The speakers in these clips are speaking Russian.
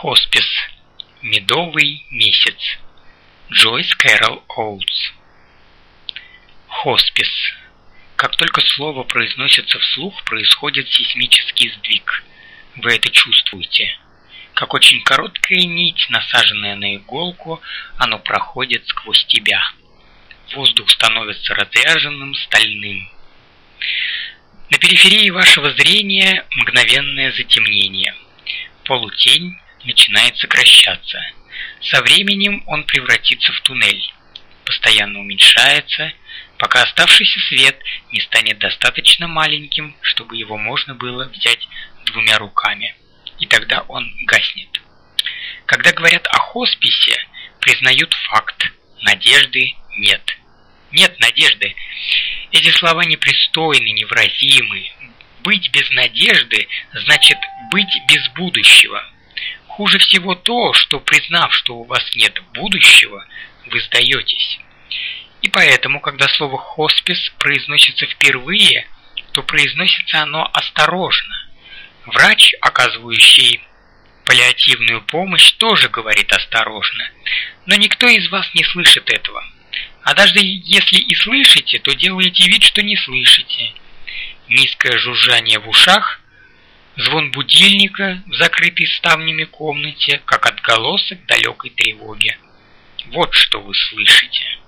Хоспис. Медовый месяц. Джойс Кэрол Оутс. Хоспис. Как только слово произносится вслух, происходит сейсмический сдвиг. Вы это чувствуете. Как очень короткая нить, насаженная на иголку, оно проходит сквозь тебя. Воздух становится разряженным, стальным. На периферии вашего зрения мгновенное затемнение. Полутень начинает сокращаться. Со временем он превратится в туннель. Постоянно уменьшается, пока оставшийся свет не станет достаточно маленьким, чтобы его можно было взять двумя руками. И тогда он гаснет. Когда говорят о хосписе, признают факт. Надежды нет. Нет надежды. Эти слова непристойны, невразимы. Быть без надежды значит быть без будущего. Хуже всего то, что признав, что у вас нет будущего, вы сдаетесь. И поэтому, когда слово «хоспис» произносится впервые, то произносится оно осторожно. Врач, оказывающий паллиативную помощь, тоже говорит осторожно, но никто из вас не слышит этого. А даже если и слышите, то делаете вид, что не слышите. Низкое жужжание в ушах, звон будильника в закрытой ставнями комнате, как отголосок далекой тревоги. Вот что вы слышите.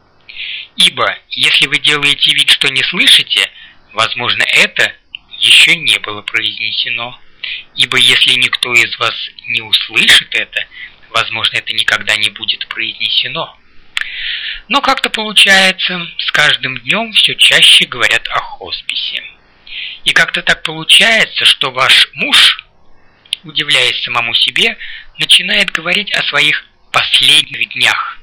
Ибо, если вы делаете вид, что не слышите, возможно, это еще не было произнесено. Ибо если никто из вас не услышит это, возможно, это никогда не будет произнесено. Но как-то получается, с каждым днем все чаще говорят о хосписе. И как-то так получается, что ваш муж, удивляясь самому себе, начинает говорить о своих последних днях.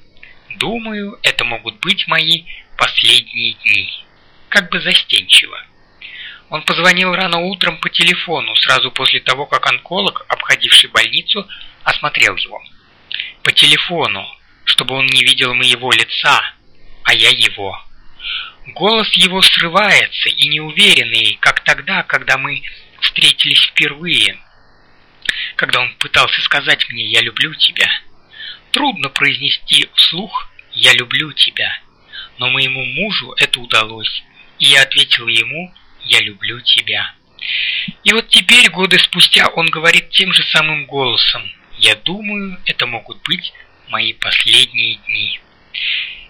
Думаю, это могут быть мои последние дни. Как бы застенчиво. Он позвонил рано утром по телефону, сразу после того, как онколог, обходивший больницу, осмотрел его. По телефону, чтобы он не видел моего лица, а я его. Голос его срывается и неуверенный, как тогда, когда мы встретились впервые. Когда он пытался сказать мне «я люблю тебя». Трудно произнести вслух «я люблю тебя». Но моему мужу это удалось, и я ответил ему «я люблю тебя». И вот теперь, годы спустя, он говорит тем же самым голосом. Я думаю, это могут быть мои последние дни.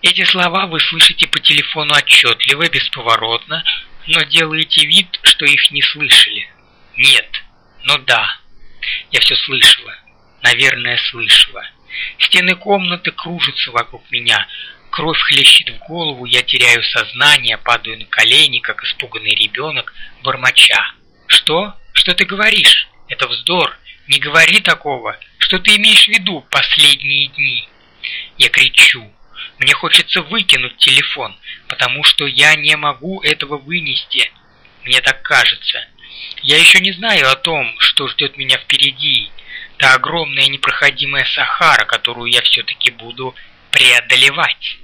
Эти слова вы слышите по телефону отчетливо, бесповоротно, но делаете вид, что их не слышали. Нет, но да, я все слышала, наверное, слышала. Стены комнаты кружатся вокруг меня, кровь хлещет в голову, я теряю сознание, падаю на колени, как испуганный ребенок, бормоча. Что? Что ты говоришь? Это вздор. Не говори такого. Что ты имеешь в виду последние дни? Я кричу. Мне хочется выкинуть телефон, потому что я не могу этого вынести. Мне так кажется. Я еще не знаю о том, что ждет меня впереди. Та огромная непроходимая Сахара, которую я все-таки буду преодолевать.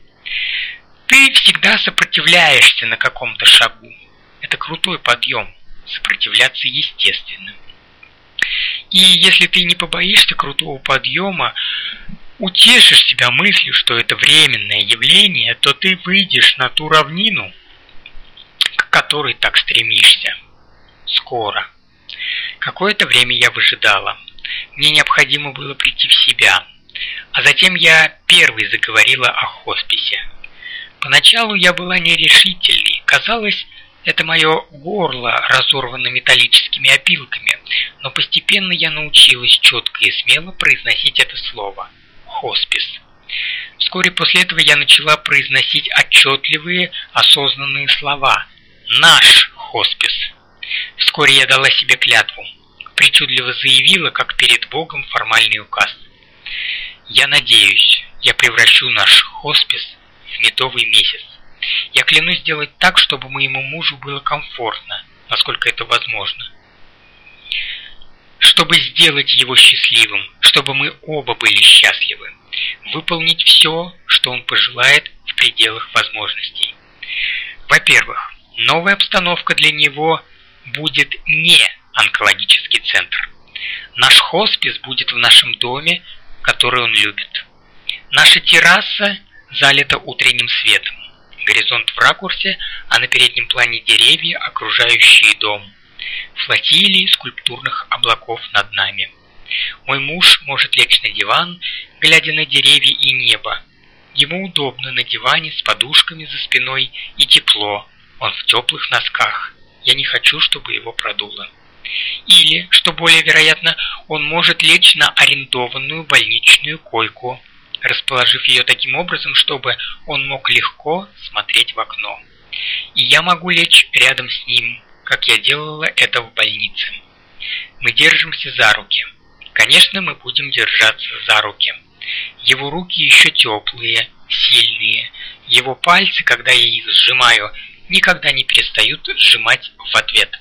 Ты всегда сопротивляешься на каком-то шагу. Это крутой подъем. Сопротивляться естественно. И если ты не побоишься крутого подъема, утешишь себя мыслью, что это временное явление, то ты выйдешь на ту равнину, к которой так стремишься. Скоро. Какое-то время я выжидала. Мне необходимо было прийти в себя. А затем я первой заговорила о хосписе. Поначалу я была нерешительной. Казалось, это мое горло разорвано металлическими опилками, но постепенно я научилась четко и смело произносить это слово «хоспис». Вскоре после этого я начала произносить отчетливые, осознанные слова «наш хоспис». Вскоре я дала себе клятву, причудливо заявила, как перед Богом формальный указ. «Я надеюсь, я превращу наш хоспис в медовый месяц». Я клянусь сделать так, чтобы моему мужу было комфортно, насколько это возможно. Чтобы сделать его счастливым, чтобы мы оба были счастливы. Выполнить все, что он пожелает в пределах возможностей. Во-первых, новая обстановка для него будет не онкологический центр. Наш хоспис будет в нашем доме, который он любит. Наша терраса залита утренним светом. Горизонт в ракурсе, а на переднем плане деревья, окружающие дом. Флотилии скульптурных облаков над нами. Мой муж может лечь на диван, глядя на деревья и небо. Ему удобно на диване с подушками за спиной и тепло. Он в теплых носках. Я не хочу, чтобы его продуло. Или, что более вероятно, он может лечь на арендованную больничную койку, расположив ее таким образом, чтобы он мог легко смотреть в окно. И я могу лечь рядом с ним, как я делала это в больнице. Мы держимся за руки. Конечно, мы будем держаться за руки. Его руки еще теплые, сильные. Его пальцы, когда я их сжимаю, никогда не перестают сжимать в ответ.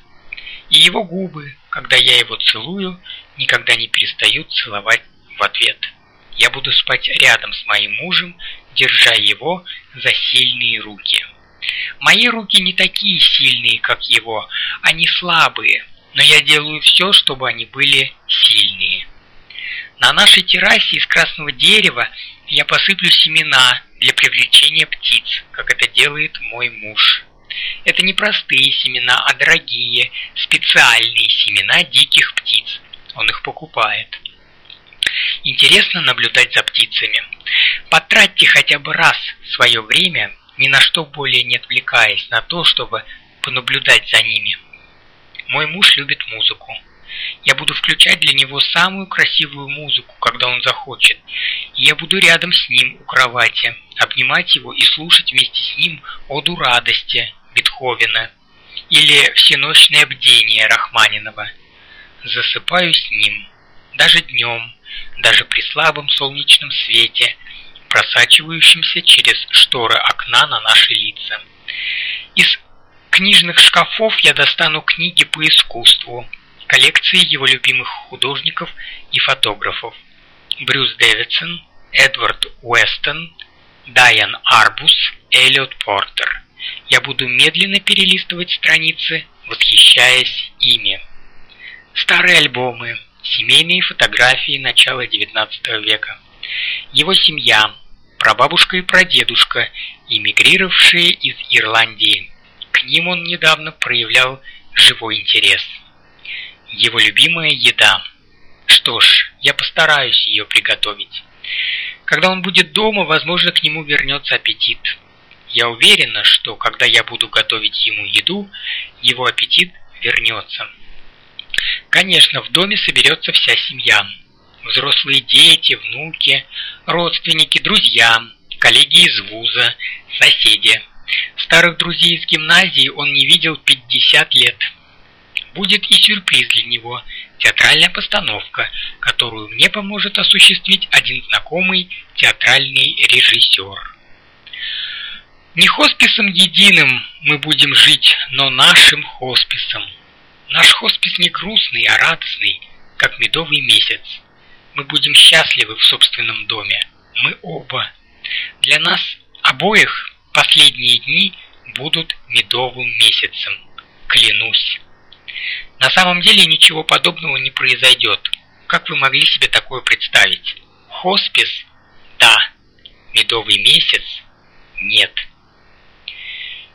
И его губы, когда я его целую, никогда не перестают целовать в ответ. Я буду спать рядом с моим мужем, держа его за сильные руки. Мои руки не такие сильные, как его, они слабые, но я делаю все, чтобы они были сильные. На нашей террасе из красного дерева я посыплю семена для привлечения птиц, как это делает мой муж. Это не простые семена, а дорогие, специальные семена диких птиц. Он их покупает. Интересно наблюдать за птицами. Потратьте хотя бы раз свое время, ни на что более не отвлекаясь на то, чтобы понаблюдать за ними. Мой муж любит музыку. Я буду включать для него самую красивую музыку, когда он захочет. И я буду рядом с ним у кровати, обнимать его и слушать вместе с ним оду радости Бетховена или всеночное бдение Рахманинова. Засыпаю с ним, даже днем, даже при слабом солнечном свете, просачивающемся через шторы окна на наши лица. Из книжных шкафов я достану книги по искусству, коллекции его любимых художников и фотографов. Брюс Дэвидсон, Эдвард Уэстон, Дайан Арбус, Эллиот Портер. Я буду медленно перелистывать страницы, восхищаясь ими. Старые альбомы, семейные фотографии начала XIX века. Его семья, прабабушка и прадедушка, эмигрировавшие из Ирландии. К ним он недавно проявлял живой интерес. Его любимая еда. Что ж, я постараюсь ее приготовить. Когда он будет дома, возможно, к нему вернется аппетит. Я уверена, что когда я буду готовить ему еду, его аппетит вернется. Конечно, в доме соберется вся семья. Взрослые дети, внуки, родственники, друзья, коллеги из вуза, соседи. Старых друзей из гимназии он не видел 50 лет. Будет и сюрприз для него – театральная постановка, которую мне поможет осуществить один знакомый театральный режиссер. Не хосписом единым мы будем жить, но нашим хосписом. Наш хоспис не грустный, а радостный, как медовый месяц. Мы будем счастливы в собственном доме. Мы оба. Для нас обоих последние дни будут медовым месяцем. Клянусь. На самом деле ничего подобного не произойдет. Как вы могли себе такое представить? Хоспис? Да. Медовый месяц? Нет.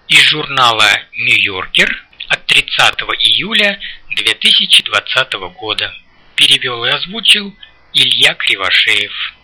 Из журнала «Нью-Йоркер» от 30 июля 2020 года. Перевел и озвучил Илья Кривошеев.